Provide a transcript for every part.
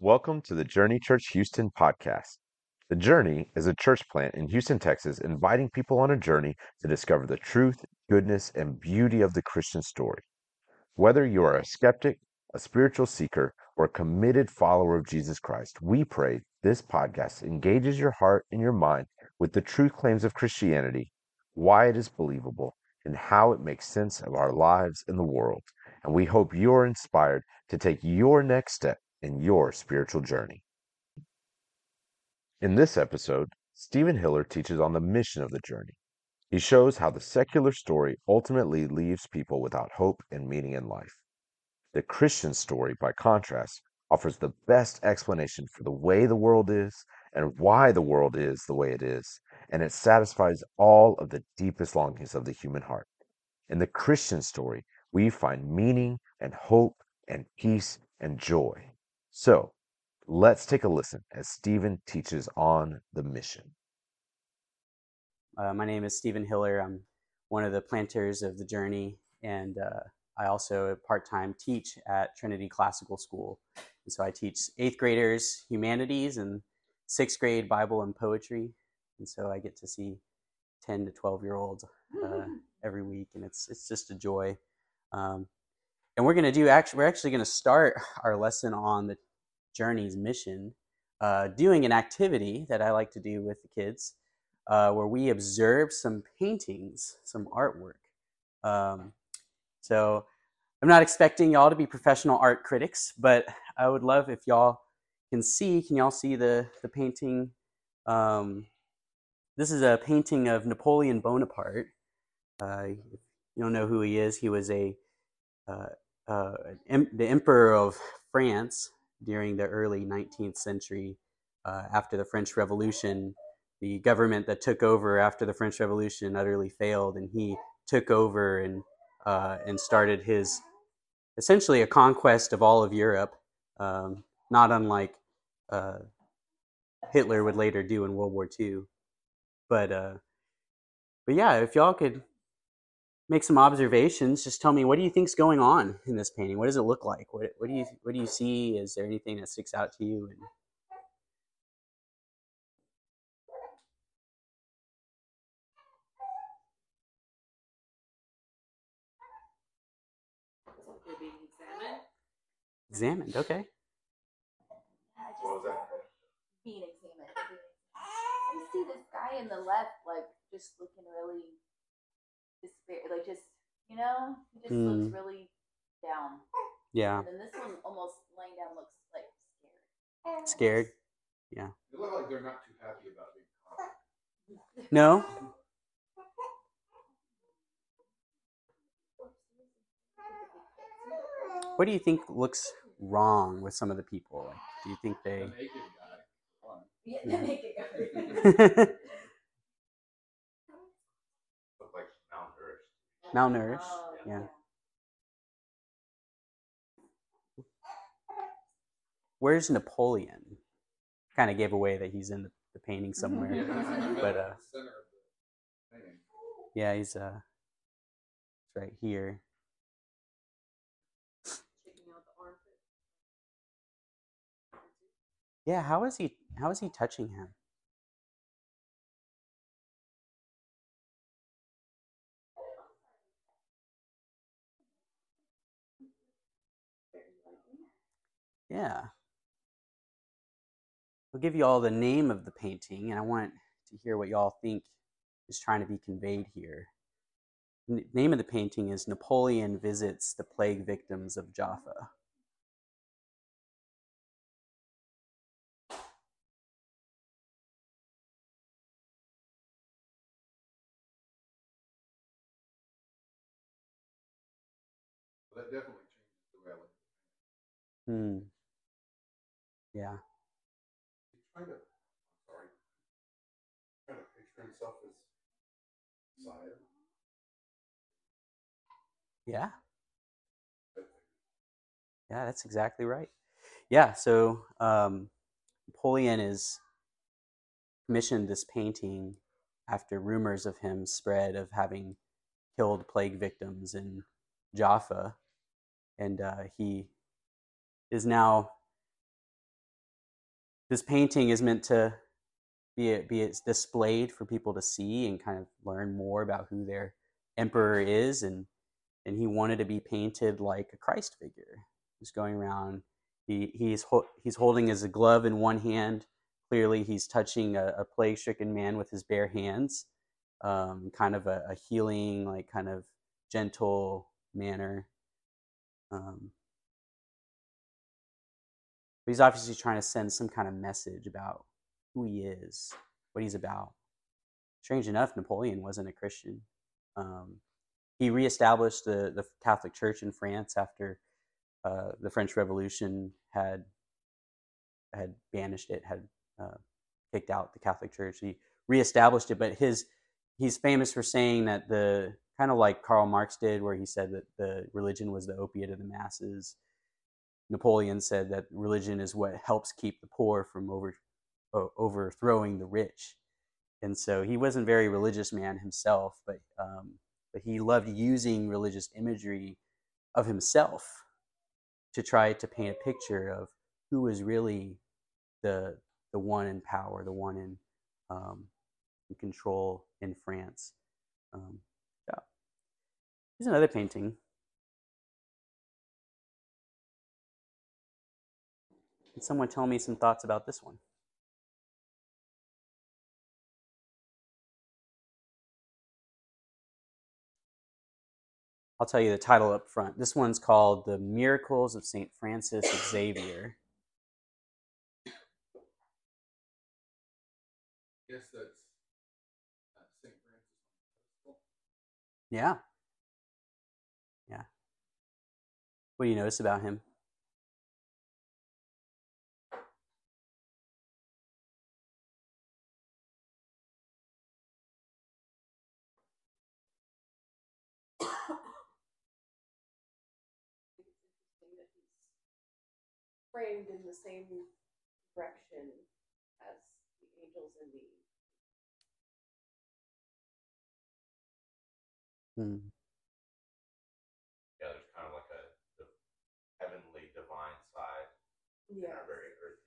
Welcome to the Journey Church Houston podcast. The Journey is a church plant in Houston, Texas, inviting people on a journey to discover the truth, goodness, and beauty of the Christian story. Whether you are a skeptic, a spiritual seeker, or a committed follower of Jesus Christ, we pray this podcast engages your heart and your mind with the true claims of Christianity, why it is believable, and how it makes sense of our lives and the world. And we hope you're inspired to take your next step in your spiritual journey. In this episode, Steven Hiller teaches on the mission of the journey. He shows how the secular story ultimately leaves people without hope and meaning in life. The Christian story, by contrast, offers the best explanation for the way the world is and why the world is the way it is, and it satisfies all of the deepest longings of the human heart. In the Christian story, we find meaning and hope and peace and joy. So let's take a listen as Steven teaches on the mission. Uh, my name is Steven Hiller. I'm one of the planters of the Journey, and uh, I also part time teach at Trinity Classical School. And so I teach eighth graders humanities and sixth grade Bible and poetry. And so I get to see 10 to 12 year olds uh, every week, and it's, it's just a joy. Um, and we're going to do actually, we're actually going to start our lesson on the Journey's mission uh, doing an activity that I like to do with the kids uh, where we observe some paintings, some artwork. Um, so I'm not expecting y'all to be professional art critics, but I would love if y'all can see. Can y'all see the the painting? Um, this is a painting of Napoleon Bonaparte. Uh, if you don't know who he is, he was a uh, uh, em- the emperor of France during the early 19th century. Uh, after the French Revolution, the government that took over after the French Revolution utterly failed, and he took over and uh, and started his essentially a conquest of all of Europe, um, not unlike uh, Hitler would later do in World War II. But uh, but yeah, if y'all could make some observations, just tell me what do you think's going on in this painting? What does it look like? What what do you what do you see? Is there anything that sticks out to you? And, Examined, okay. Yeah, just being examined. You see this guy in the left, like just looking really despair, like just you know, he just Hmm. looks really down. Yeah, And then this one almost laying down looks like scared. scared. Yeah. They look like they're not too happy about being caught. No. What do you think looks wrong with some of the people? Like, do you think The they? naked guy. Yeah, Yeah. make it go. Look like malnourished. Malnourished. Oh, Yeah. Where's Napoleon? Kind of gave away that he's in the, the painting somewhere. Yeah, he's in the middle, But, uh, center of the painting. Yeah, he's uh, it's right here. Yeah, how is he? How is he touching him? Yeah. I'll give you all the name of the painting, and I want to hear what y'all think is trying to be conveyed here. N- name of the painting is Napoleon Visits the Plague Victims of Jaffa. That definitely changes the way I look Hmm. Yeah. He's trying to, I'm sorry, trying to picture himself as Messiah. Yeah. Yeah, that's exactly right. Yeah, so um, Napoleon is commissioned this painting after rumors of him spread of having killed plague victims in Jaffa, and uh, he is now this painting is meant to be be displayed for people to see and kind of learn more about who their emperor is and and he wanted to be painted like a Christ figure. He's going around he he's he's holding his glove in one hand. Clearly he's touching a, a plague-stricken man with his bare hands um, kind of a, a, healing like kind of gentle manner. Um, but he's obviously trying to send some kind of message about who he is, what he's about. Strange enough, Napoleon wasn't a Christian. Um, he reestablished the, the Catholic Church in France after uh, the French Revolution had had banished it, had uh, kicked out the Catholic Church. He reestablished it, but his he's famous for saying that the kind of like Karl Marx did, where he said that the religion was the opiate of the masses. Napoleon said that religion is what helps keep the poor from over overthrowing the rich. And so he wasn't a very religious man himself, but um, but he loved using religious imagery of himself to try to paint a picture of who was really the the one in power, the one in, um, in control in France. Um, yeah. Here's another painting. Can someone tell me some thoughts about this one? I'll tell you the title up front. This one's called The Miracles of St. Francis Xavier. Yes, that's uh, St. Francis. Yeah. Yeah. What do you notice about him? Framed in the same direction as the angels in the Hmm. Yeah, there's kind of like a the heavenly divine side and a very earthy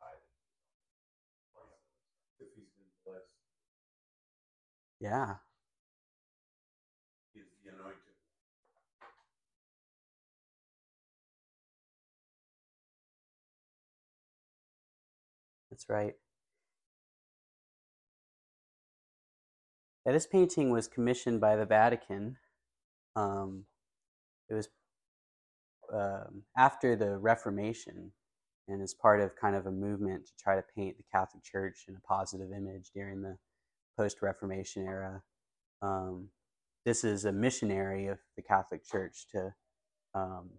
side. If he's been blessed, Yeah. he is the anointed. That's right. Yeah, this painting was commissioned by the Vatican. Um, it was um, after the Reformation and as part of kind of a movement to try to paint the Catholic Church in a positive image during the post Reformation era. Um, this is a missionary of the Catholic Church to, um,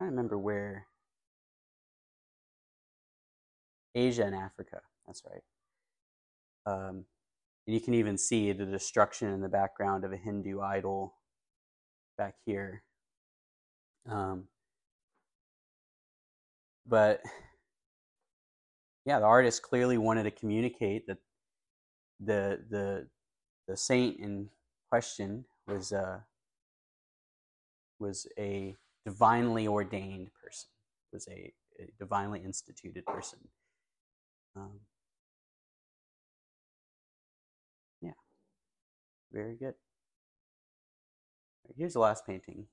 I remember where, Asia and Africa, that's right. Um, and you can even see the destruction in the background of a Hindu idol back here. Um, but yeah, the artist clearly wanted to communicate that the the the saint in question was uh, was a divinely ordained person, was a, a divinely instituted person. Um, yeah, very good. Here's the last painting.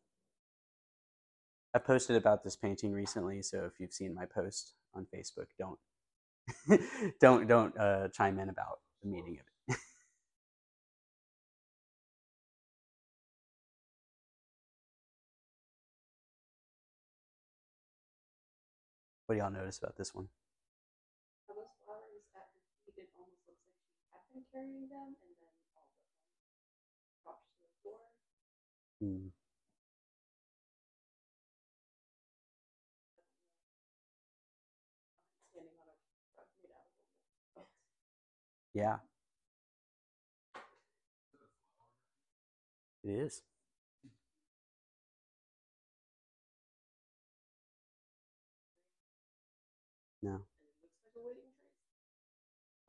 I posted about this painting recently, so if you've seen my post on Facebook, don't don't don't uh, chime in about the meaning of it. what do y'all notice about this one? Are those flowers at her feet? It almost looks like she had been carrying them, and then all of them dropped to the floor. Hmm. Standing on a rug made out of wood. Yeah, it is. No. And it looks like a wedding dress.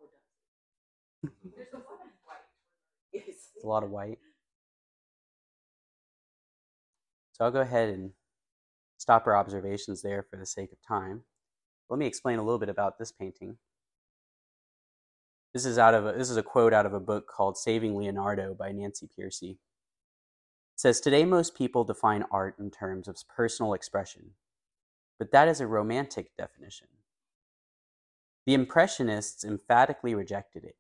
Or does it? There's a lot of white. Yes. It's a lot of white. So I'll go ahead and stop our observations there for the sake of time. Let me explain a little bit about this painting. This is out of a, this is a quote out of a book called Saving Leonardo by Nancy Pearcey. It says today most people define art in terms of personal expression, but that is a romantic definition. The Impressionists emphatically rejected it.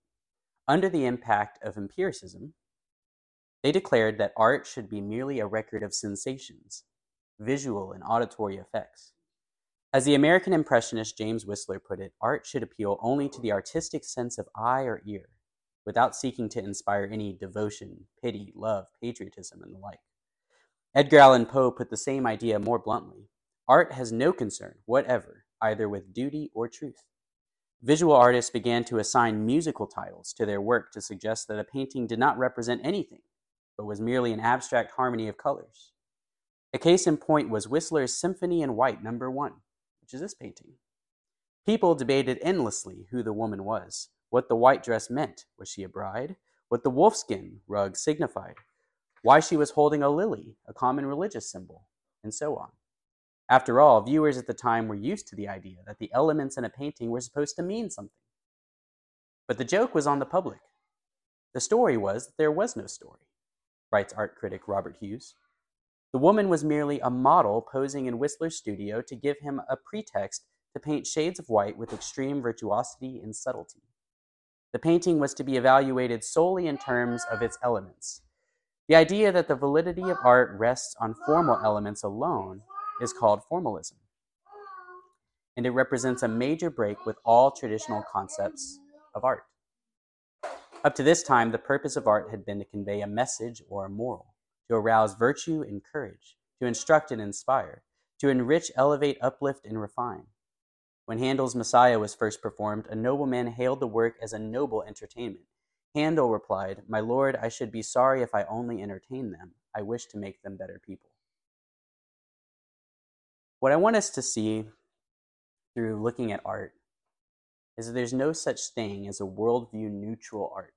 Under the impact of empiricism, they declared that art should be merely a record of sensations, visual and auditory effects. As the American Impressionist James Whistler put it, art should appeal only to the artistic sense of eye or ear, without seeking to inspire any devotion, pity, love, patriotism, and the like. Edgar Allan Poe put the same idea more bluntly. Art has no concern whatever either with duty or truth. Visual artists began to assign musical titles to their work to suggest that a painting did not represent anything, but was merely an abstract harmony of colors. A case in point was Whistler's Symphony in White, number one which is this painting. People debated endlessly who the woman was, what the white dress meant. Was she a bride? What the wolfskin rug signified? Why she was holding a lily, a common religious symbol, and so on. After all, viewers at the time were used to the idea that the elements in a painting were supposed to mean something. But the joke was on the public. The story was that there was no story, writes art critic Robert Hughes. The woman was merely a model posing in Whistler's studio to give him a pretext to paint shades of white with extreme virtuosity and subtlety. The painting was to be evaluated solely in terms of its elements. The idea that the validity of art rests on formal elements alone is called formalism. And it represents a major break with all traditional concepts of art. Up to this time, the purpose of art had been to convey a message or a moral to arouse virtue and courage, to instruct and inspire, to enrich, elevate, uplift, and refine. When Handel's Messiah was first performed, a nobleman hailed the work as a noble entertainment. Handel replied, My lord, I should be sorry if I only entertain them. I wish to make them better people. What I want us to see through looking at art is that there's no such thing as a worldview neutral art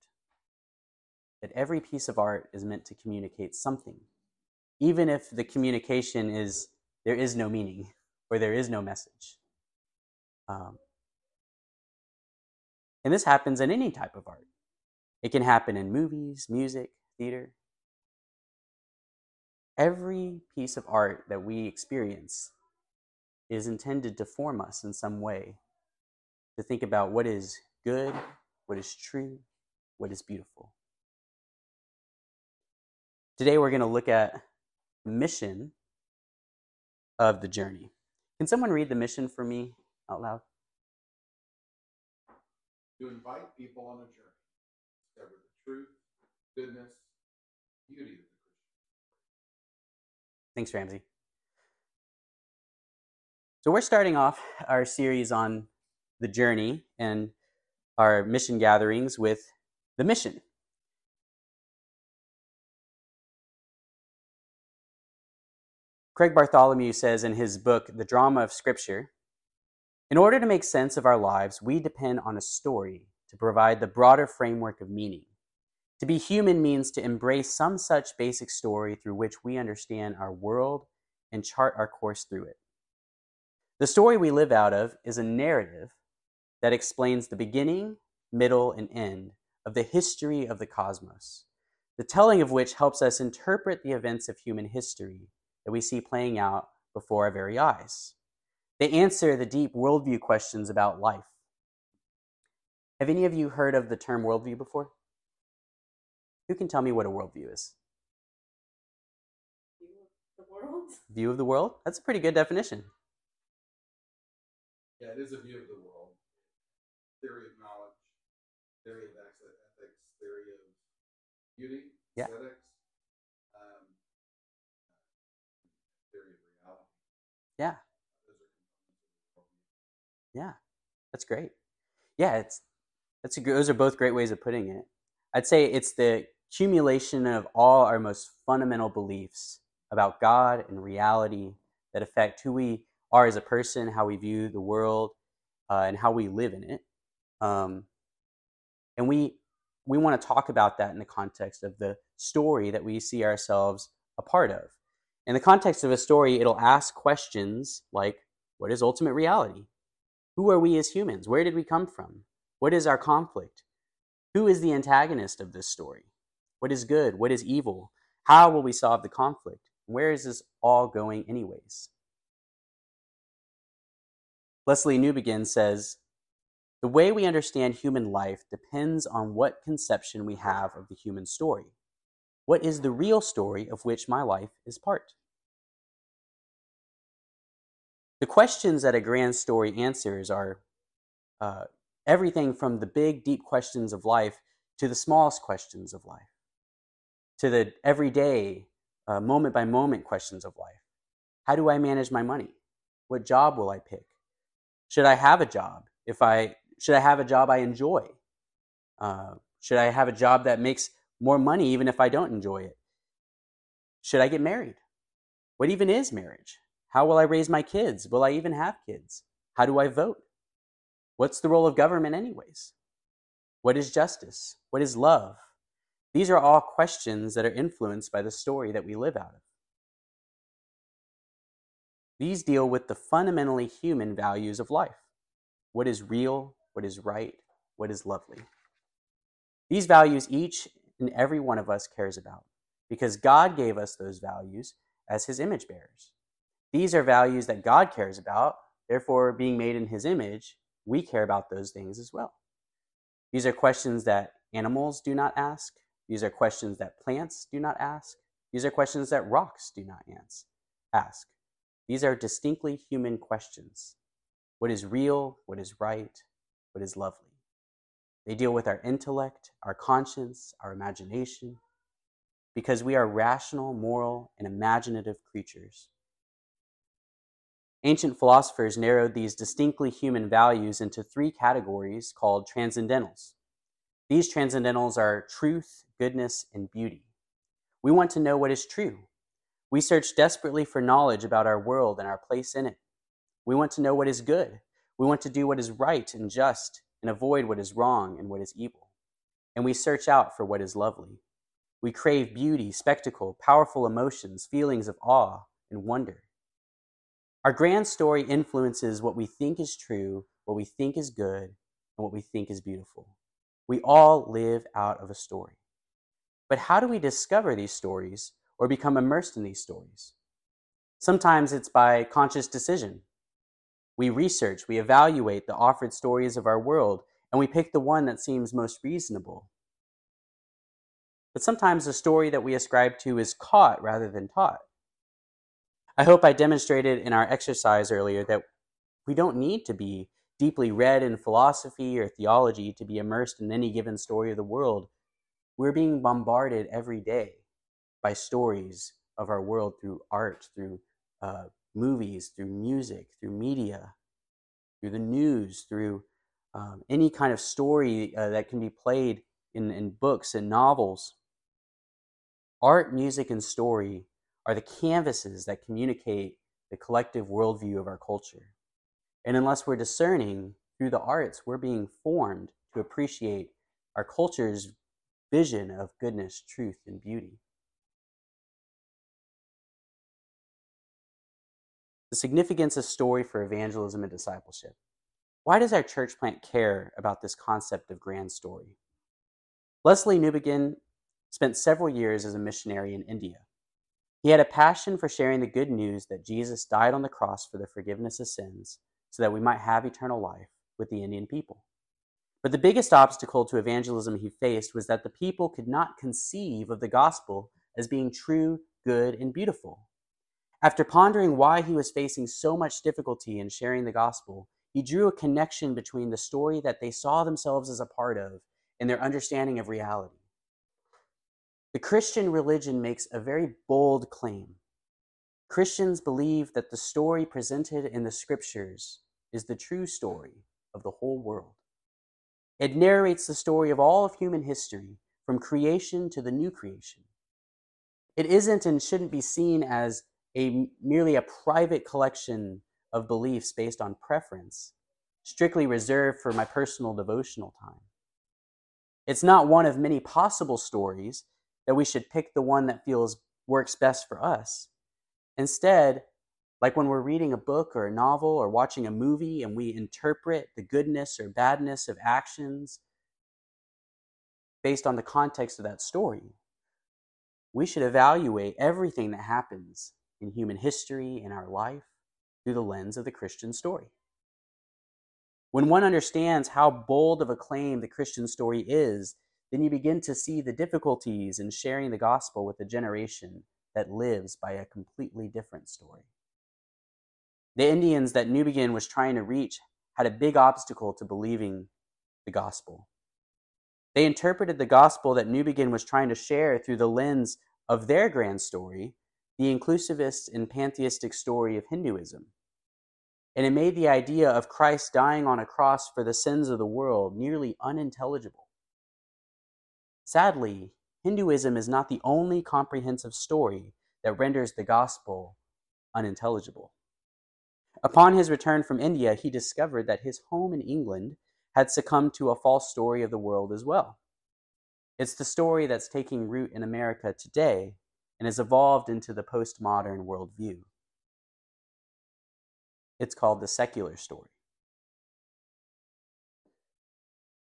that every piece of art is meant to communicate something, even if the communication is there is no meaning or there is no message. Um, and this happens in any type of art. It can happen in movies, music, theater. Every piece of art that we experience is intended to form us in some way, to think about what is good, what is true, what is beautiful. Today we're going to look at mission of the journey. Can someone read the mission for me out loud? To invite people on a journey, discover the truth, goodness, beauty of the Christian. Thanks, Ramsey. So we're starting off our series on the journey and our mission gatherings with the mission. Craig Bartholomew says in his book, The Drama of Scripture In order to make sense of our lives, we depend on a story to provide the broader framework of meaning. To be human means to embrace some such basic story through which we understand our world and chart our course through it. The story we live out of is a narrative that explains the beginning, middle, and end of the history of the cosmos, the telling of which helps us interpret the events of human history that we see playing out before our very eyes. They answer the deep worldview questions about life. Have any of you heard of the term worldview before? Who can tell me what a worldview is? View of the world. View of the world? That's a pretty good definition. Yeah, it is a view of the world. Theory of knowledge, theory of ethics, theory of beauty, Yeah. aesthetics, um, theory of reality. Yeah, Those are components of the worldview. Yeah, that's great. Yeah, it's that's a, those are both great ways of putting it. I'd say it's the accumulation of all our most fundamental beliefs about God and reality that affect who we are as a person, how we view the world, uh, and how we live in it. Um, and we we want to talk about that in the context of the story that we see ourselves a part of. In the context of a story, it'll ask questions like, "What is ultimate reality? Who are we as humans? Where did we come from? What is our conflict? Who is the antagonist of this story? What is good? What is evil? How will we solve the conflict? Where is this all going, anyways? Lesslie Newbigin says The way we understand human life depends on what conception we have of the human story. What is the real story of which my life is part? The questions that a grand story answers are uh, everything from the big, deep questions of life to the smallest questions of life, to the everyday, uh, moment by moment questions of life. How do I manage my money? What job will I pick? Should I have a job? If I should I have a job I enjoy? Uh, should I have a job that makes more money even if I don't enjoy it? Should I get married? What even is marriage? How will I raise my kids? Will I even have kids? How do I vote? What's the role of government, anyways? What is justice? What is love? These are all questions that are influenced by the story that we live out of. These deal with the fundamentally human values of life what is real, what is right, what is lovely. These values each and every one of us cares about because God gave us those values as his image bearers. These are values that God cares about, therefore, being made in his image, we care about those things as well. These are questions that animals do not ask. These are questions that plants do not ask. These are questions that rocks do not ask. These are distinctly human questions. What is real? What is right? What is lovely? They deal with our intellect, our conscience, our imagination, because we are rational, moral, and imaginative creatures. Ancient philosophers narrowed these distinctly human values into three categories called transcendentals. These transcendentals are truth, goodness, and beauty. We want to know what is true. We search desperately for knowledge about our world and our place in it. We want to know what is good. We want to do what is right and just and avoid what is wrong and what is evil. And we search out for what is lovely. We crave beauty, spectacle, powerful emotions, feelings of awe and wonder. Our grand story influences what we think is true, what we think is good, and what we think is beautiful. We all live out of a story. But how do we discover these stories or become immersed in these stories? Sometimes it's by conscious decision. We research, we evaluate the offered stories of our world, and we pick the one that seems most reasonable. But sometimes the story that we ascribe to is caught rather than taught. I hope I demonstrated in our exercise earlier that we don't need to be deeply read in philosophy or theology to be immersed in any given story of the world. We're being bombarded every day by stories of our world through art, through uh, movies, through music, through media, through the news, through um, any kind of story uh, that can be played in, in books and novels. Art, music, and story are the canvases that communicate the collective worldview of our culture. And unless we're discerning through the arts, we're being formed to appreciate our culture's vision of goodness, truth, and beauty. The significance of story for evangelism and discipleship. Why does our church plant care about this concept of grand story? Lesslie Newbigin spent several years as a missionary in India. He had a passion for sharing the good news that Jesus died on the cross for the forgiveness of sins so that we might have eternal life with the Indian people. But the biggest obstacle to evangelism he faced was that the people could not conceive of the gospel as being true, good, and beautiful. After pondering why he was facing so much difficulty in sharing the gospel, he drew a connection between the story that they saw themselves as a part of and their understanding of reality. The Christian religion makes a very bold claim. Christians believe that the story presented in the scriptures is the true story of the whole world. It narrates the story of all of human history, from creation to the new creation. It isn't and shouldn't be seen as a merely a private collection of beliefs based on preference, strictly reserved for my personal devotional time. It's not one of many possible stories that we should pick the one that feels works best for us. Instead, Like when we're reading a book or a novel or watching a movie and we interpret the goodness or badness of actions based on the context of that story, we should evaluate everything that happens in human history, in our life, through the lens of the Christian story. When one understands how bold of a claim the Christian story is, then you begin to see the difficulties in sharing the gospel with a generation that lives by a completely different story. The Indians that Newbigin was trying to reach had a big obstacle to believing the gospel. They interpreted the gospel that Newbigin was trying to share through the lens of their grand story, the inclusivist and pantheistic story of Hinduism. And it made the idea of Christ dying on a cross for the sins of the world nearly unintelligible. Sadly, Hinduism is not the only comprehensive story that renders the gospel unintelligible. Upon his return from India, he discovered that his home in England had succumbed to a false story of the world as well. It's the story that's taking root in America today and has evolved into the postmodern worldview. It's called the secular story.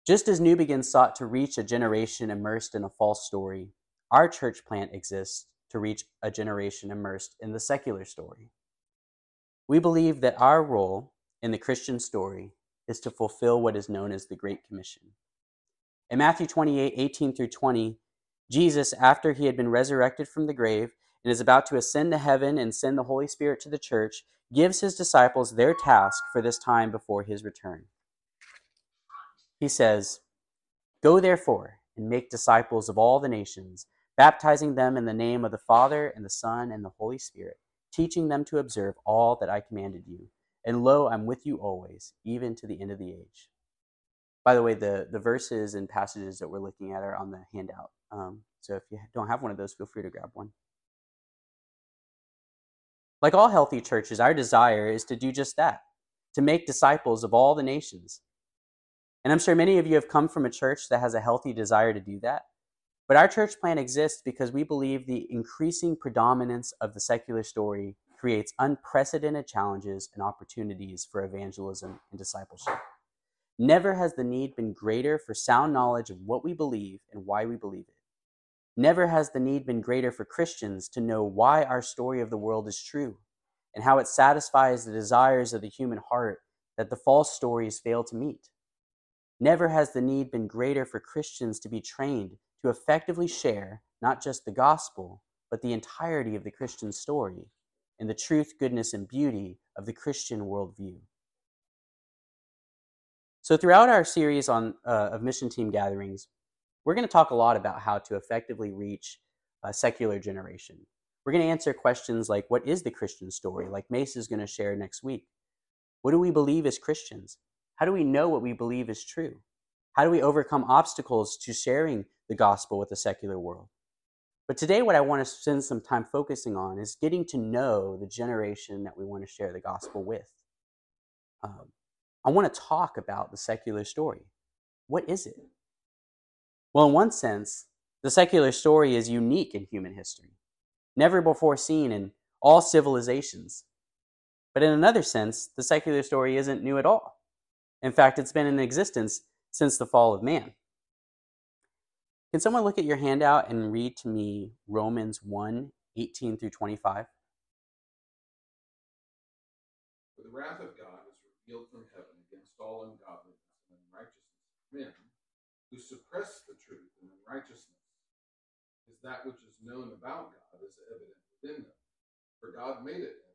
Just as Newbigin sought to reach a generation immersed in a false story, our church plant exists to reach a generation immersed in the secular story. We believe that our role in the Christian story is to fulfill what is known as the Great Commission. In Matthew 28 18 through 20, Jesus, after he had been resurrected from the grave and is about to ascend to heaven and send the Holy Spirit to the church, gives his disciples their task for this time before his return. He says, Go therefore and make disciples of all the nations, baptizing them in the name of the Father and the Son and the Holy Spirit, teaching them to observe all that I commanded you. And lo, I'm with you always, even to the end of the age. By the way, the, the verses and passages that we're looking at are on the handout. Um, so if you don't have one of those, feel free to grab one. Like all healthy churches, our desire is to do just that to make disciples of all the nations, and I'm sure many of you have come from a church that has a healthy desire to do that. But our church plan exists because we believe the increasing predominance of the secular story creates unprecedented challenges and opportunities for evangelism and discipleship. Never has the need been greater for sound knowledge of what we believe and why we believe it. Never has the need been greater for Christians to know why our story of the world is true and how it satisfies the desires of the human heart that the false stories fail to meet. Never has the need been greater for Christians to be trained to effectively share not just the gospel, but the entirety of the Christian story and the truth, goodness, and beauty of the Christian worldview. So, throughout our series on uh, of mission team gatherings, we're going to talk a lot about how to effectively reach a secular generation. We're going to answer questions like, "What is the Christian story?" Like Mace is going to share next week. What do we believe as Christians? How do we know what we believe is true? How do we overcome obstacles to sharing the gospel with the secular world? But today, what I want to spend some time focusing on is getting to know the generation that we want to share the gospel with. Um, I want to talk about the secular story. What is it? Well, in one sense, the secular story is unique in human history, never before seen in all civilizations. But in another sense, the secular story isn't new at all. In fact, it's been in existence since the fall of man. Can someone look at your handout and read to me Romans 1 18 through 25? For the wrath of God is revealed from heaven against all ungodliness and unrighteousness of men who suppress the truth and unrighteousness. Is that which is known about God is evident within them, for God made it evident.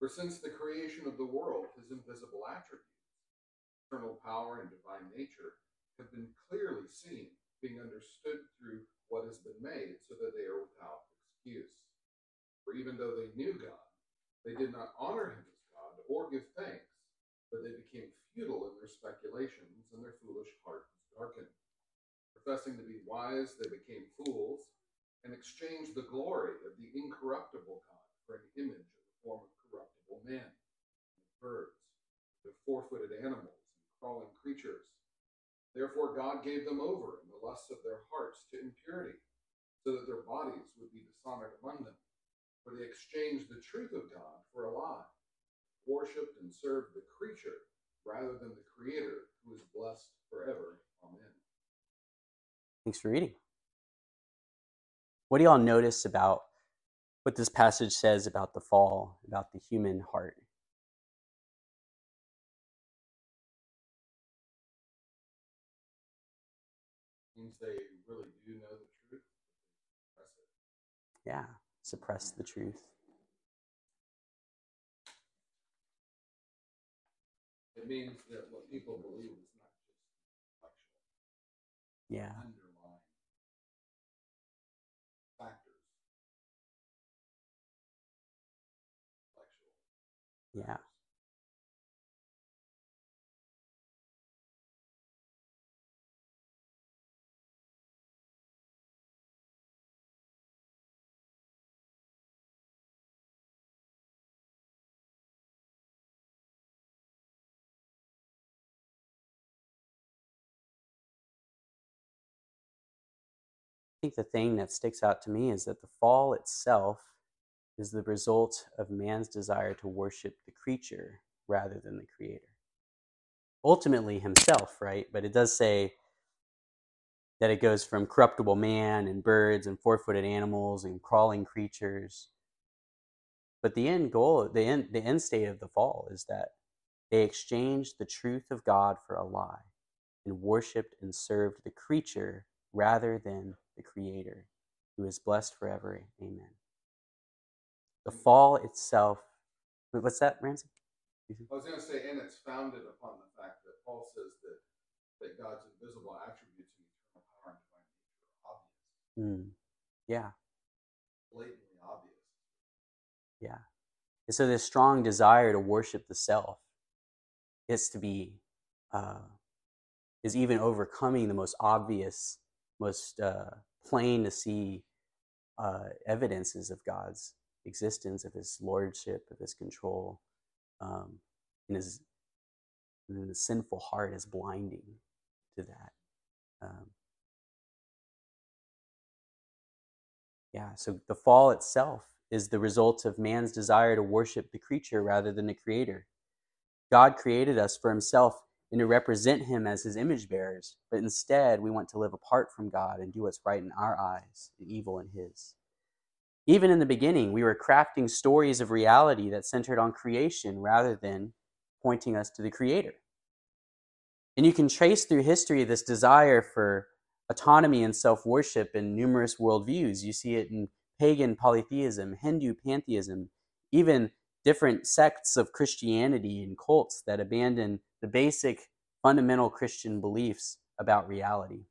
For since the creation of the world, his invisible attributes, eternal power and divine nature have been clearly seen, being understood through what has been made, so that they are without excuse. For even though they knew God, they did not honor him as God or give thanks, but they became futile in their speculations, and their foolish heart was darkened. Professing to be wise, they became fools, and exchanged the glory of the incorruptible God for an image of the form of corruptible man, birds, of four footed animals crawling creatures. Therefore, God gave them over in the lusts of their hearts to impurity, so that their bodies would be dishonored among them. For they exchanged the truth of God for a lie, worshipped and served the creature rather than the Creator, who is blessed forever. Amen. Thanks for reading. What do y'all notice about what this passage says about the fall, about the human heart? Means they really do know the truth. Yeah, suppress the truth. It means that what people believe is not just intellectual, Yeah, underlying factors. Intellectual. yeah. Think the thing that sticks out to me is that the fall itself is the result of man's desire to worship the creature rather than the creator. Ultimately, himself, right? But it does say that it goes from corruptible man and birds and four footed animals and crawling creatures. But the end goal, the end, the end state of the fall is that they exchanged the truth of God for a lie and worshiped and served the creature rather than the Creator, who is blessed forever. Amen. The fall itself, what's that, Ramsey? I was going to say, and it's founded upon the fact that Paul says that, that God's invisible attributes and eternal power and divine nature are obvious, Mm, yeah, blatantly obvious. yeah. And so this strong desire to worship the self is to be, uh, is even overcoming the most obvious, most uh, plain to see uh, evidences of God's existence, of His lordship, of His control, um, and His and the sinful heart is blinding to that. Um, yeah, so the fall itself is the result of man's desire to worship the creature rather than the creator. God created us for himself and to represent him as his image bearers, but instead we want to live apart from God and do what's right in our eyes and evil in his. Even in the beginning, we were crafting stories of reality that centered on creation rather than pointing us to the creator. And you can trace through history this desire for autonomy and self worship in numerous worldviews. You see it in pagan polytheism, Hindu pantheism, even different sects of Christianity and cults that abandon the basic fundamental Christian beliefs about reality.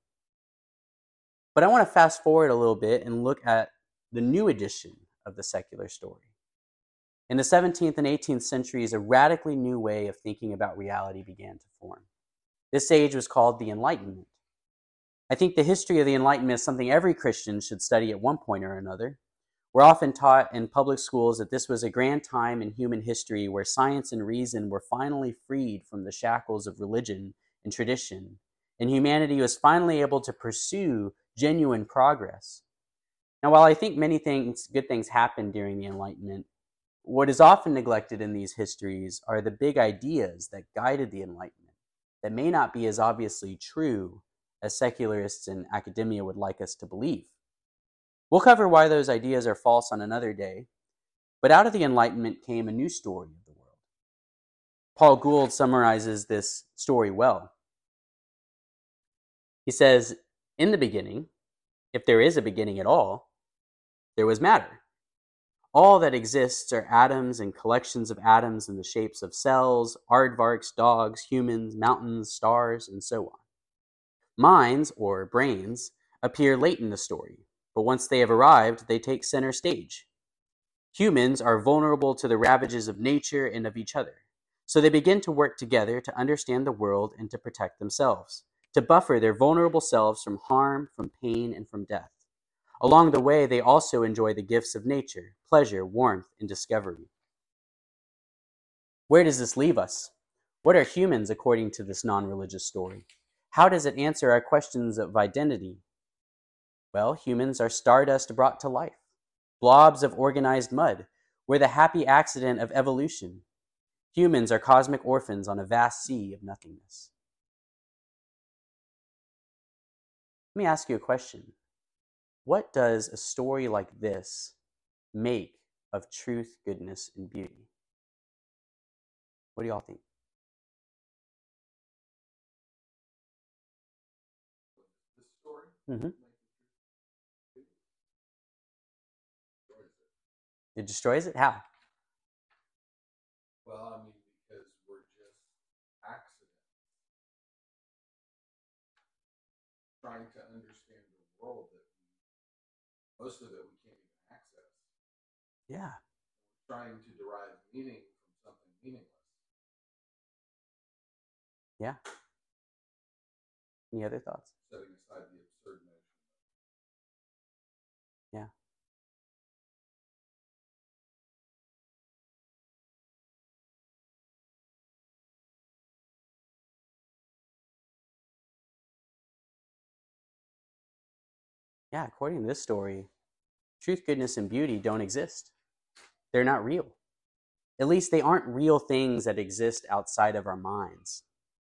But I want to fast forward a little bit and look at the new edition of the secular story. In the 17th and 18th centuries, a radically new way of thinking about reality began to form. This age was called the Enlightenment. I think the history of the Enlightenment is something every Christian should study at one point or another. We're often taught in public schools that this was a grand time in human history where science and reason were finally freed from the shackles of religion and tradition, and humanity was finally able to pursue genuine progress. Now, while I think many things, good things happened during the Enlightenment, what is often neglected in these histories are the big ideas that guided the Enlightenment that may not be as obviously true as secularists and academia would like us to believe. We'll cover why those ideas are false on another day, but out of the Enlightenment came a new story of the world. Paul Gould summarizes this story well. He says, In the beginning, if there is a beginning at all, there was matter. All that exists are atoms and collections of atoms in the shapes of cells, aardvarks, dogs, humans, mountains, stars, and so on. Minds, or brains, appear late in the story, but once they have arrived, they take center stage. Humans are vulnerable to the ravages of nature and of each other, so they begin to work together to understand the world and to protect themselves, to buffer their vulnerable selves from harm, from pain, and from death. Along the way, they also enjoy the gifts of nature, pleasure, warmth, and discovery. Where does this leave us? What are humans according to this non religious story? How does it answer our questions of identity? Well, humans are stardust brought to life, blobs of organized mud. We're the happy accident of evolution. Humans are cosmic orphans on a vast sea of nothingness. Let me ask you a question. What does a story like this make of truth, goodness, and beauty? What do y'all think? This story. Mhm. It destroys it? How? Well, I mean, because we're just accidents. Trying to understand the world that we, most of it we can't even access. Yeah. Trying to derive meaning from something meaningless. Yeah. Any other thoughts? Yeah, according to this story, truth, goodness, and beauty don't exist. They're not real. At least they aren't real things that exist outside of our minds,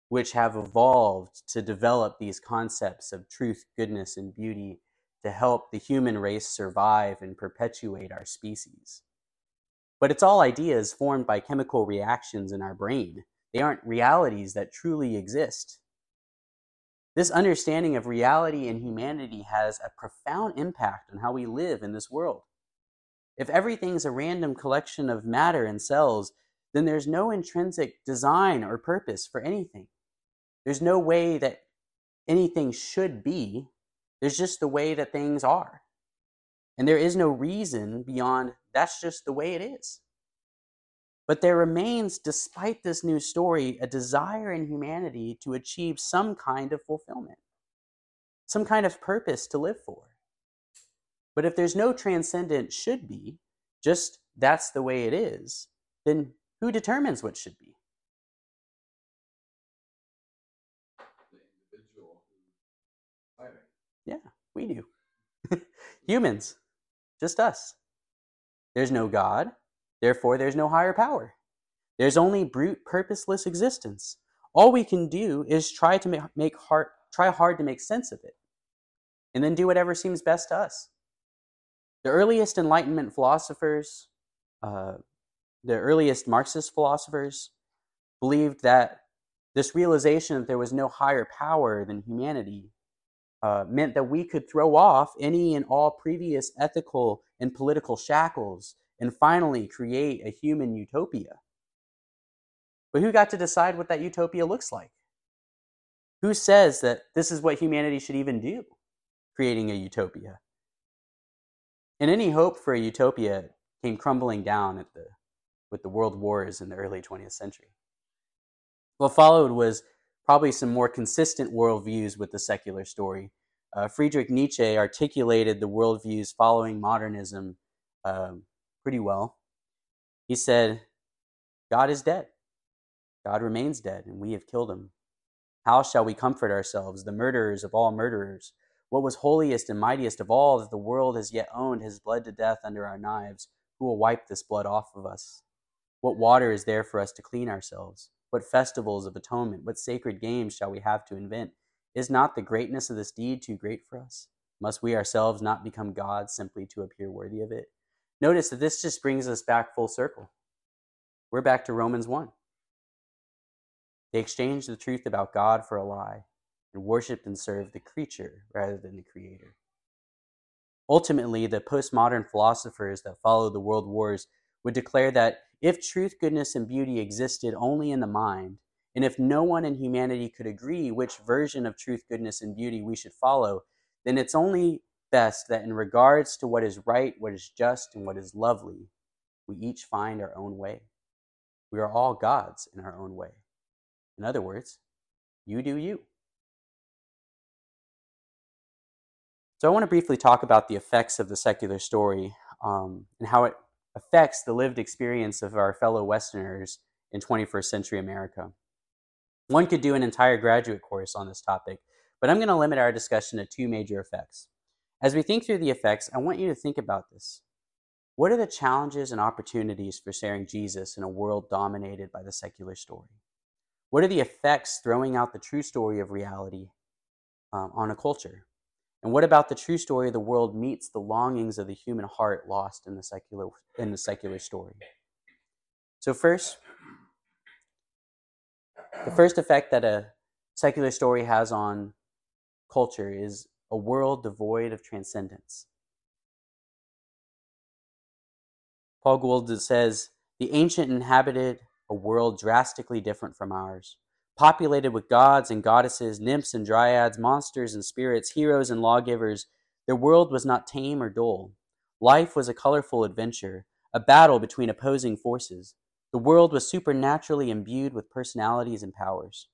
which have evolved to develop these concepts of truth, goodness, and beauty to help the human race survive and perpetuate our species. But it's all ideas formed by chemical reactions in our brain. They aren't realities that truly exist. This understanding of reality and humanity has a profound impact on how we live in this world. If everything's a random collection of matter and cells, then there's no intrinsic design or purpose for anything. There's no way that anything should be. There's just the way that things are. And there is no reason beyond that's just the way it is. But there remains, despite this new story, a desire in humanity to achieve some kind of fulfillment, some kind of purpose to live for. But if there's no transcendent should be, just that's the way it is, then who determines what should be? The individual who's fighting. Yeah, we do. Humans, just us. There's no God, therefore, there's no higher power. There's only brute, purposeless existence. All we can do is try to make, make hard, try hard to make sense of it, and then do whatever seems best to us. The earliest Enlightenment philosophers, uh, the earliest Marxist philosophers, believed that this realization that there was no higher power than humanity uh, meant that we could throw off any and all previous ethical and political shackles and finally create a human utopia. But who got to decide what that utopia looks like? Who says that this is what humanity should even do, creating a utopia? And any hope for a utopia came crumbling down the, with the world wars in the early 20th century. What followed was probably some more consistent worldviews with the secular story. Uh, Friedrich Nietzsche articulated the worldviews following modernism um, pretty well. He said, God is dead. God remains dead, and we have killed him. How shall we comfort ourselves, the murderers of all murderers? What was holiest and mightiest of all that the world has yet owned has bled to death under our knives? Who will wipe this blood off of us? What water is there for us to clean ourselves? What festivals of atonement, what sacred games shall we have to invent? Is not the greatness of this deed too great for us? Must we ourselves not become gods simply to appear worthy of it? Notice that this just brings us back full circle. We're back to Romans 1. They exchanged the truth about God for a lie and worshiped and served the creature rather than the creator. Ultimately, the postmodern philosophers that followed the world wars would declare that if truth, goodness, and beauty existed only in the mind, and if no one in humanity could agree which version of truth, goodness, and beauty we should follow, then it's only best that in regards to what is right, what is just, and what is lovely, we each find our own way. We are all gods in our own way. In other words, you do you. So, I want to briefly talk about the effects of the secular story um, and how it affects the lived experience of our fellow Westerners in 21st century America. One could do an entire graduate course on this topic, but I'm going to limit our discussion to two major effects. As we think through the effects, I want you to think about this. What are the challenges and opportunities for sharing Jesus in a world dominated by the secular story? What are the effects throwing out the true story of reality um, on a culture? And what about the true story of the world meets the longings of the human heart lost in the secular in the secular story? So first, the first effect that a secular story has on culture is a world devoid of transcendence. Paul Gould says the ancient inhabited a world drastically different from ours, populated with gods and goddesses, nymphs and dryads, monsters and spirits, heroes and lawgivers. Their world was not tame or dull. Life was a colorful adventure, a battle between opposing forces. The world was supernaturally imbued with personalities and powers.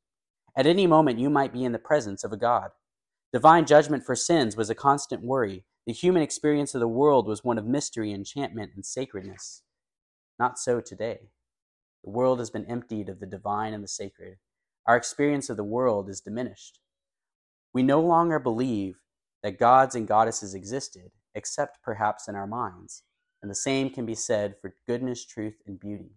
At any moment, you might be in the presence of a god. Divine judgment for sins was a constant worry. The human experience of the world was one of mystery, enchantment, and sacredness. Not so today. The world has been emptied of the divine and the sacred. Our experience of the world is diminished. We no longer believe that gods and goddesses existed, except perhaps in our minds. And the same can be said for goodness, truth, and beauty.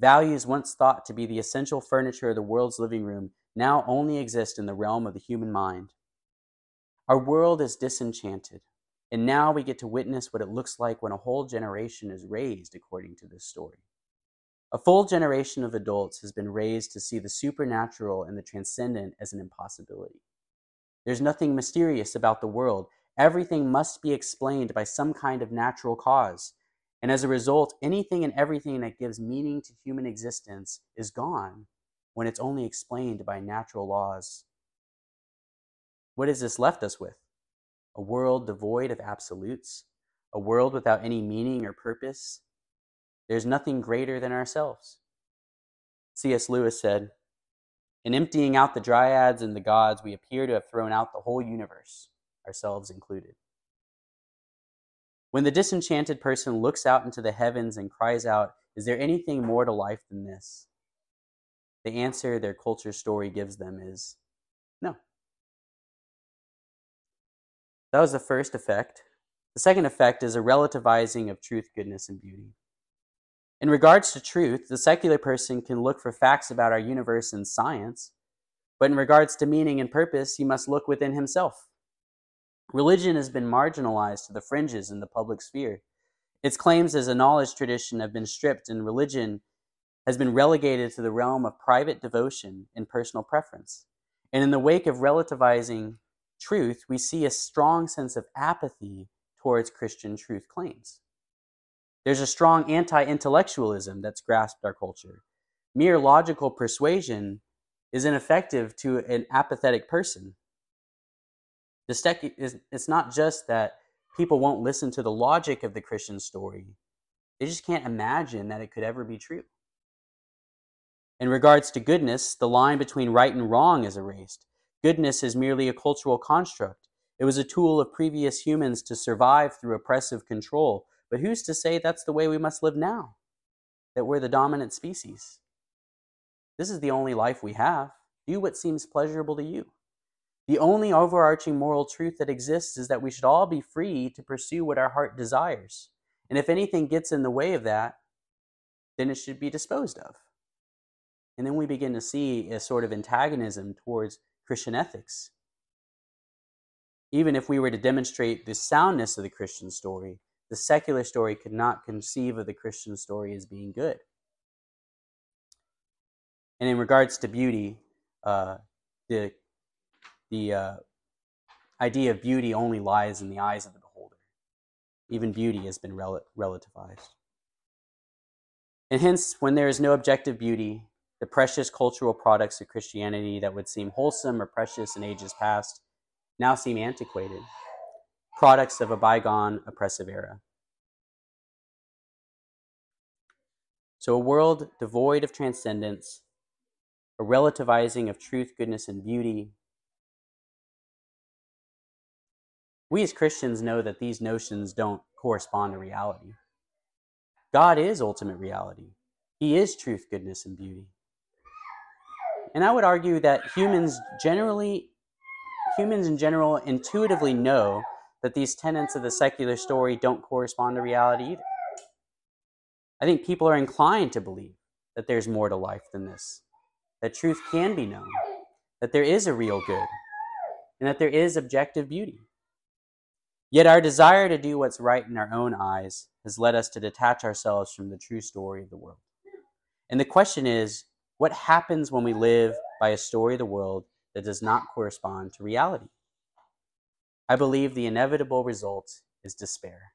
Values once thought to be the essential furniture of the world's living room now only exist in the realm of the human mind. Our world is disenchanted, and now we get to witness what it looks like when a whole generation is raised according to this story. A full generation of adults has been raised to see the supernatural and the transcendent as an impossibility. There's nothing mysterious about the world. Everything must be explained by some kind of natural cause. And as a result, anything and everything that gives meaning to human existence is gone when it's only explained by natural laws. What has this left us with? A world devoid of absolutes, a world without any meaning or purpose, there's nothing greater than ourselves. C.S. Lewis said, In emptying out the dryads and the gods, we appear to have thrown out the whole universe, ourselves included. When the disenchanted person looks out into the heavens and cries out, Is there anything more to life than this? The answer their culture story gives them is That was the first effect. The second effect is a relativizing of truth, goodness, and beauty. In regards to truth, the secular person can look for facts about our universe in science, but in regards to meaning and purpose, he must look within himself. Religion has been marginalized to the fringes in the public sphere. Its claims as a knowledge tradition have been stripped, and religion has been relegated to the realm of private devotion and personal preference. And in the wake of relativizing truth, we see a strong sense of apathy towards Christian truth claims. There's a strong anti intellectualism that's grasped our culture. Mere logical persuasion is ineffective to an apathetic person. It's not just that people won't listen to the logic of the Christian story, they just can't imagine that it could ever be true. In regards to goodness, the line between right and wrong is erased. Goodness is merely a cultural construct. It was a tool of previous humans to survive through oppressive control, but who's to say that's the way we must live now? That we're the dominant species? This is the only life we have. Do what seems pleasurable to you. The only overarching moral truth that exists is that we should all be free to pursue what our heart desires. And if anything gets in the way of that, then it should be disposed of. And then we begin to see a sort of antagonism towards Christian ethics. Even if we were to demonstrate the soundness of the Christian story, the secular story could not conceive of the Christian story as being good. And in regards to beauty, uh, the the uh, idea of beauty only lies in the eyes of the beholder. Even beauty has been rel- relativized. And hence, when there is no objective beauty, the precious cultural products of Christianity that would seem wholesome or precious in ages past now seem antiquated products of a bygone oppressive era. So, a world devoid of transcendence, a relativizing of truth, goodness, and beauty. We as Christians know that these notions don't correspond to reality. God is ultimate reality, He is truth, goodness, and beauty. And I would argue that humans generally, humans in general intuitively know that these tenets of the secular story don't correspond to reality either. I think people are inclined to believe that there's more to life than this, that truth can be known, that there is a real good, and that there is objective beauty. Yet our desire to do what's right in our own eyes has led us to detach ourselves from the true story of the world. And the question is what happens when we live by a story of the world that does not correspond to reality? I believe the inevitable result is despair.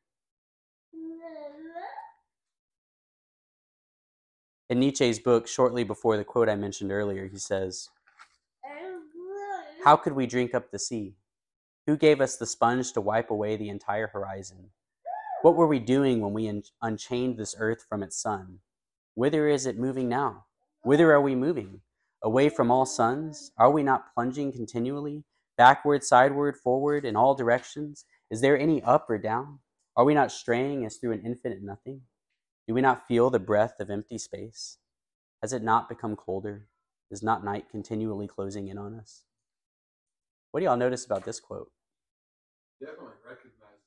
In Nietzsche's book, shortly before the quote I mentioned earlier, he says, How could we drink up the sea? Who gave us the sponge to wipe away the entire horizon? What were we doing when we unchained this earth from its sun? Whither is it moving now? Whither are we moving? Away from all suns? Are we not plunging continually? Backward, sideward, forward, in all directions? Is there any up or down? Are we not straying as through an infinite nothing? Do we not feel the breath of empty space? Has it not become colder? Is not night continually closing in on us? What do y'all notice about this quote? Definitely recognizes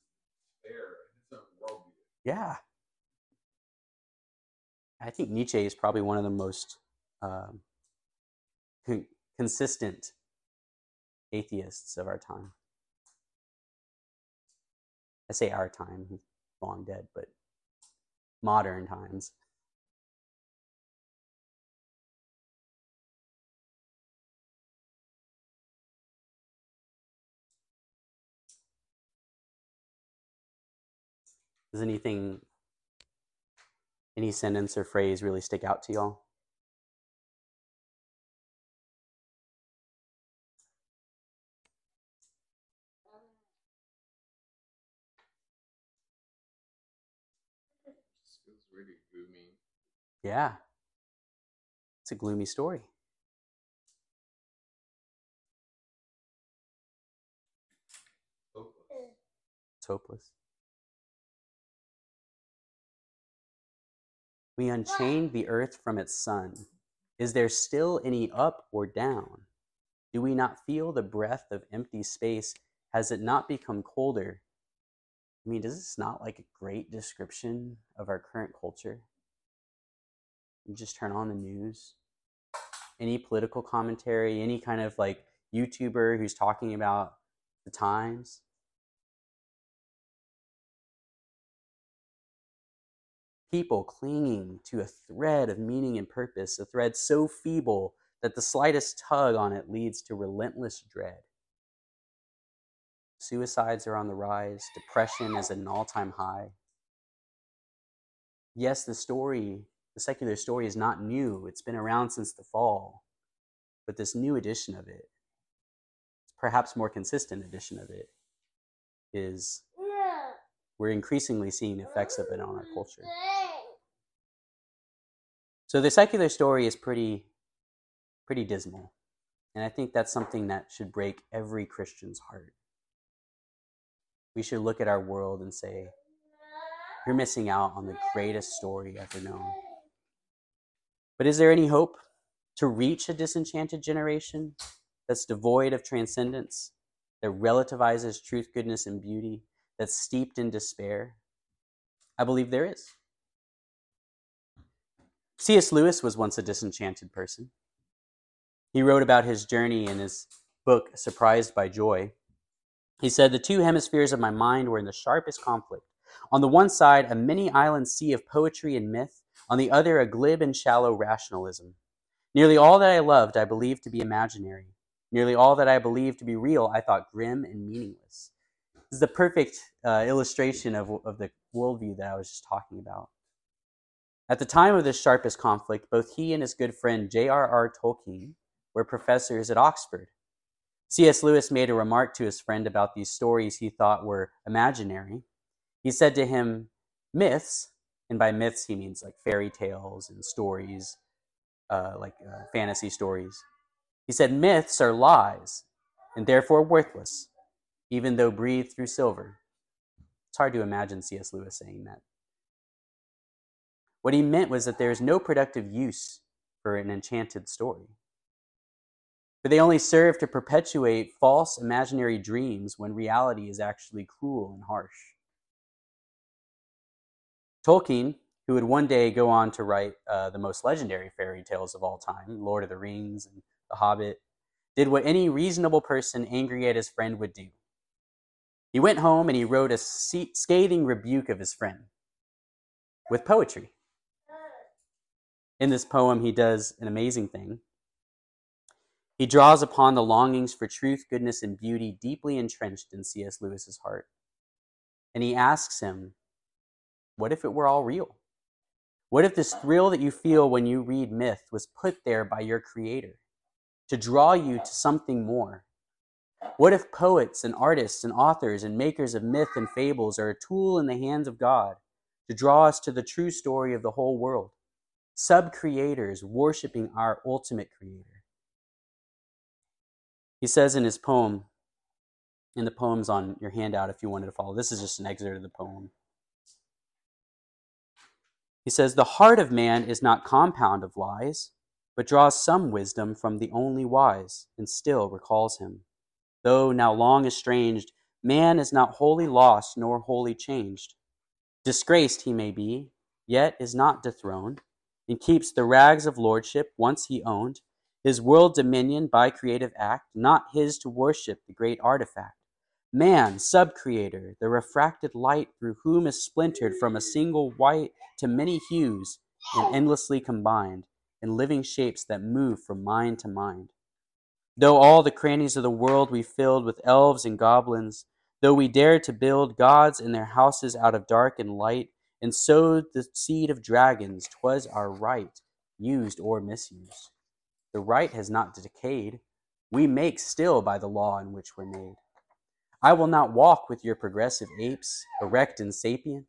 despair in his own worldview. Yeah. I think Nietzsche is probably one of the most um, con- consistent atheists of our time. I say our time, long dead, but modern times. Does anything, any sentence or phrase really stick out to y'all? Yeah. It's a gloomy story. Hopeless. It's hopeless. We unchained the earth from its sun. Is there still any up or down? Do we not feel the breath of empty space? Has it not become colder? I mean, does this not like a great description of our current culture? Just turn on the news, any political commentary, any kind of like YouTuber who's talking about the times. People clinging to a thread of meaning and purpose, a thread so feeble that the slightest tug on it leads to relentless dread. Suicides are on the rise, depression is at an all time high. Yes, the story, the secular story, is not new, it's been around since the fall. But this new edition of it, perhaps more consistent edition of it, is we're increasingly seeing effects of it on our culture. So the secular story is pretty pretty dismal. And I think that's something that should break every Christian's heart. We should look at our world and say, you're missing out on the greatest story ever known. But is there any hope to reach a disenchanted generation that's devoid of transcendence, that relativizes truth, goodness, and beauty, that's steeped in despair? I believe there is. C.S. Lewis was once a disenchanted person. He wrote about his journey in his book, Surprised by Joy. He said, The two hemispheres of my mind were in the sharpest conflict. On the one side, a many island sea of poetry and myth, on the other, a glib and shallow rationalism. Nearly all that I loved, I believed to be imaginary. Nearly all that I believed to be real, I thought grim and meaningless. This is the perfect uh, illustration of, of the worldview that I was just talking about. At the time of this sharpest conflict, both he and his good friend J.R.R. Tolkien were professors at Oxford. C.S. Lewis made a remark to his friend about these stories he thought were imaginary. He said to him, Myths, and by myths he means like fairy tales and stories, uh, like uh, fantasy stories. He said, Myths are lies and therefore worthless, even though breathed through silver. It's hard to imagine C.S. Lewis saying that. What he meant was that there is no productive use for an enchanted story. For they only serve to perpetuate false imaginary dreams when reality is actually cruel and harsh. Tolkien, who would one day go on to write uh, the most legendary fairy tales of all time, Lord of the Rings and The Hobbit, did what any reasonable person angry at his friend would do. He went home and he wrote a scathing rebuke of his friend with poetry. In this poem, he does an amazing thing. He draws upon the longings for truth, goodness, and beauty deeply entrenched in C.S. Lewis's heart. And he asks him, What if it were all real? What if this thrill that you feel when you read myth was put there by your creator to draw you to something more? What if poets and artists and authors and makers of myth and fables are a tool in the hands of God to draw us to the true story of the whole world? Sub creators worshiping our ultimate creator. He says in his poem, in the poems on your handout, if you wanted to follow, this is just an excerpt of the poem. He says, The heart of man is not compound of lies, but draws some wisdom from the only wise, and still recalls him. Though now long estranged, man is not wholly lost nor wholly changed. Disgraced he may be, yet is not dethroned, and keeps the rags of lordship once he owned, his world dominion by creative act, not his to worship the great artifact. Man, sub-creator, the refracted light through whom is splintered from a single white to many hues and endlessly combined in living shapes that move from mind to mind. Though all the crannies of the world we filled with elves and goblins, though we dared to build gods in their houses out of dark and light, and sowed the seed of dragons, 'twas our right, used or misused. The right has not decayed. We make still by the law in which we're made. I will not walk with your progressive apes, erect and sapient.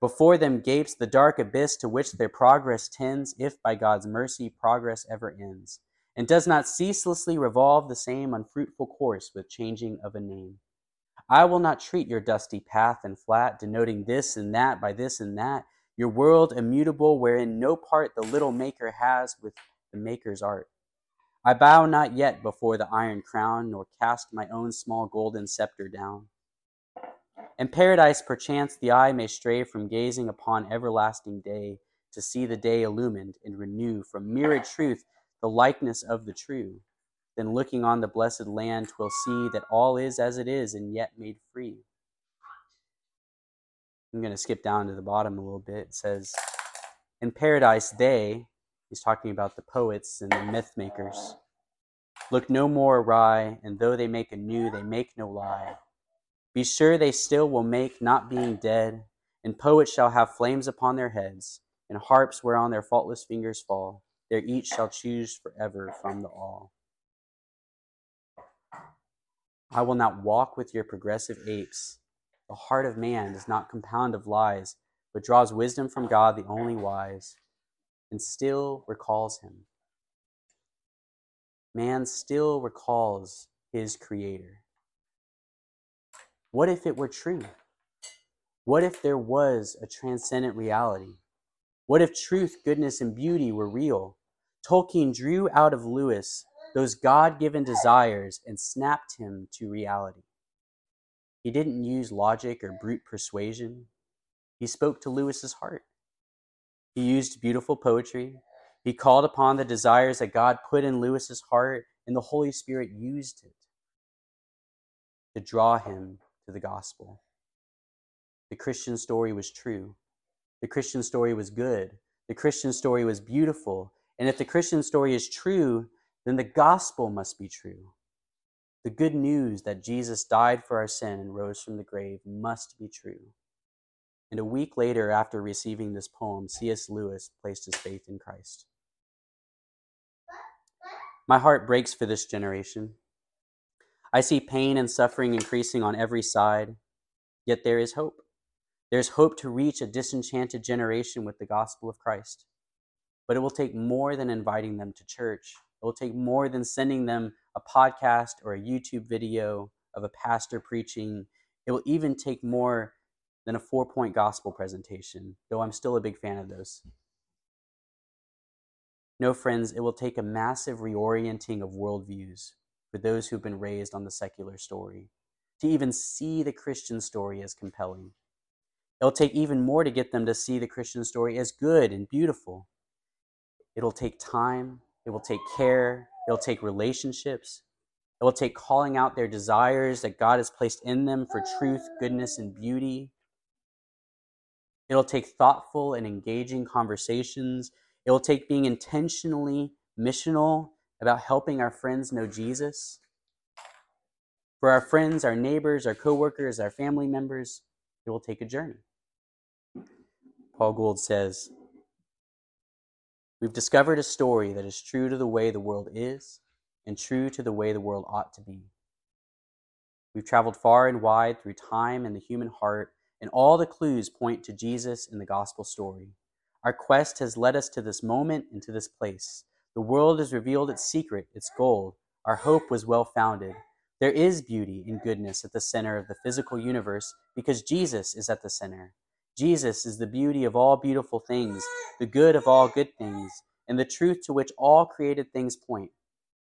Before them gapes the dark abyss to which their progress tends, if by God's mercy progress ever ends, and does not ceaselessly revolve the same unfruitful course with changing of a name. I will not treat your dusty path and flat, denoting this and that by this and that, your world immutable, wherein no part the little maker has with the maker's art. I bow not yet before the iron crown, nor cast my own small golden scepter down. In paradise, perchance, the eye may stray from gazing upon everlasting day to see the day illumined and renew from mirrored truth the likeness of the true. Then looking on the blessed land, twill see that all is as it is and yet made free. I'm going to skip down to the bottom a little bit. It says, In paradise, they, He's talking about the poets and the myth makers. Look no more awry, and though they make anew, they make no lie. Be sure they still will make, not being dead, and poets shall have flames upon their heads, and harps whereon their faultless fingers fall. There each shall choose forever from the all. I will not walk with your progressive apes. The heart of man does not compound of lies, but draws wisdom from God, the only wise and still recalls him. Man still recalls his creator. What if it were true? What if there was a transcendent reality? What if truth, goodness, and beauty were real? Tolkien drew out of Lewis those God given desires and snapped him to reality. He didn't use logic or brute persuasion. He spoke to Lewis's heart. He used beautiful poetry. He called upon the desires that God put in Lewis's heart, and the Holy Spirit used it to draw him to the gospel. The Christian story was true. The Christian story was good. The Christian story was beautiful. And if the Christian story is true, then the gospel must be true. The good news that Jesus died for our sin and rose from the grave must be true. And a week later, after receiving this poem, C.S. Lewis placed his faith in Christ. My heart breaks for this generation. I see pain and suffering increasing on every side, yet there is hope. There's hope to reach a disenchanted generation with the gospel of Christ. But it will take more than inviting them to church. It will take more than sending them a podcast or a YouTube video of a pastor preaching. It will even take more than a four point gospel presentation, though I'm still a big fan of those. No, friends, it will take a massive reorienting of worldviews for those who've been raised on the secular story to even see the Christian story as compelling. It'll take even more to get them to see the Christian story as good and beautiful. It'll take time, it will take care, it'll take relationships, it will take calling out their desires that God has placed in them for truth, goodness, and beauty. It'll take thoughtful and engaging conversations. It will take being intentionally missional about helping our friends know Jesus. For our friends, our neighbors, our coworkers, our family members, it will take a journey. Paul Gould says, We've discovered a story that is true to the way the world is and true to the way the world ought to be. We've traveled far and wide through time and the human heart, and all the clues point to Jesus in the gospel story. Our quest has led us to this moment and to this place. The world has revealed its secret, its gold. Our hope was well founded. There is beauty and goodness at the center of the physical universe because Jesus is at the center. Jesus is the beauty of all beautiful things, the good of all good things, and the truth to which all created things point.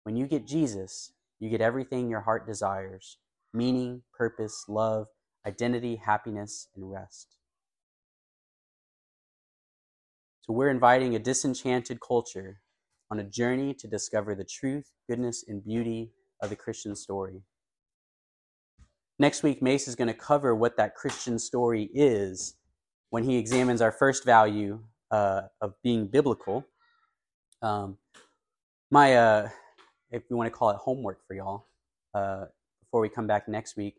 When you get Jesus, you get everything your heart desires meaning, purpose, love, identity, happiness, and rest. So we're inviting a disenchanted culture on a journey to discover the truth, goodness, and beauty of the Christian story. Next week, Mace is going to cover what that Christian story is when he examines our first value uh, of being biblical. Um, my, uh, if you want to call it homework for y'all, uh, before we come back next week,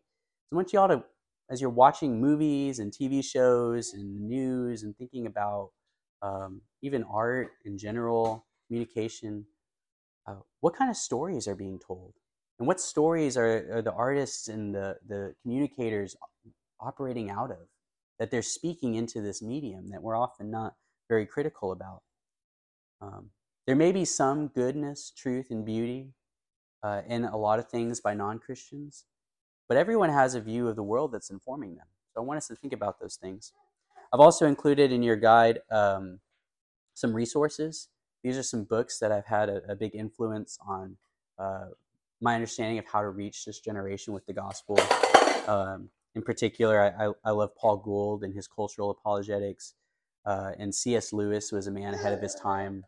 I want y'all to, as you're watching movies and TV shows and news and thinking about um, even art in general, communication, uh, what kind of stories are being told? And what stories are, are the artists and the, the communicators operating out of that they're speaking into this medium that we're often not very critical about? Um, there may be some goodness, truth, and beauty uh, in a lot of things by non Christians, but everyone has a view of the world that's informing them. So I want us to think about those things. I've also included in your guide um, some resources. These are some books that I've had a, a big influence on uh, my understanding of how to reach this generation with the gospel. Um, in particular, I, I, love Paul Gould and his cultural apologetics. Uh, and C.S. Lewis was a man ahead of his time.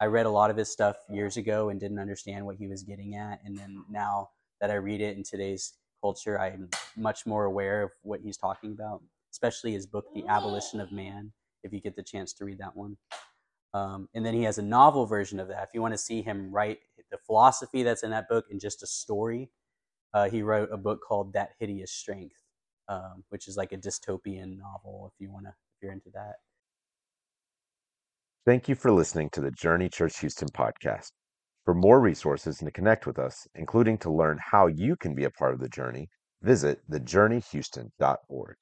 I read a lot of his stuff years ago and didn't understand what he was getting at. And then now that I read it in today's culture, I'm much more aware of what he's talking about, especially his book, The Abolition of Man, if you get the chance to read that one. Um, and then he has a novel version of that. If you want to see him write the philosophy that's in that book in just a story, uh, he wrote a book called That Hideous Strength, um, which is like a dystopian novel. If you want to, if you're into that. Thank you for listening to the Journey Church Houston podcast. For more resources and to connect with us, including to learn how you can be a part of the journey, visit thejourneyhouston.org.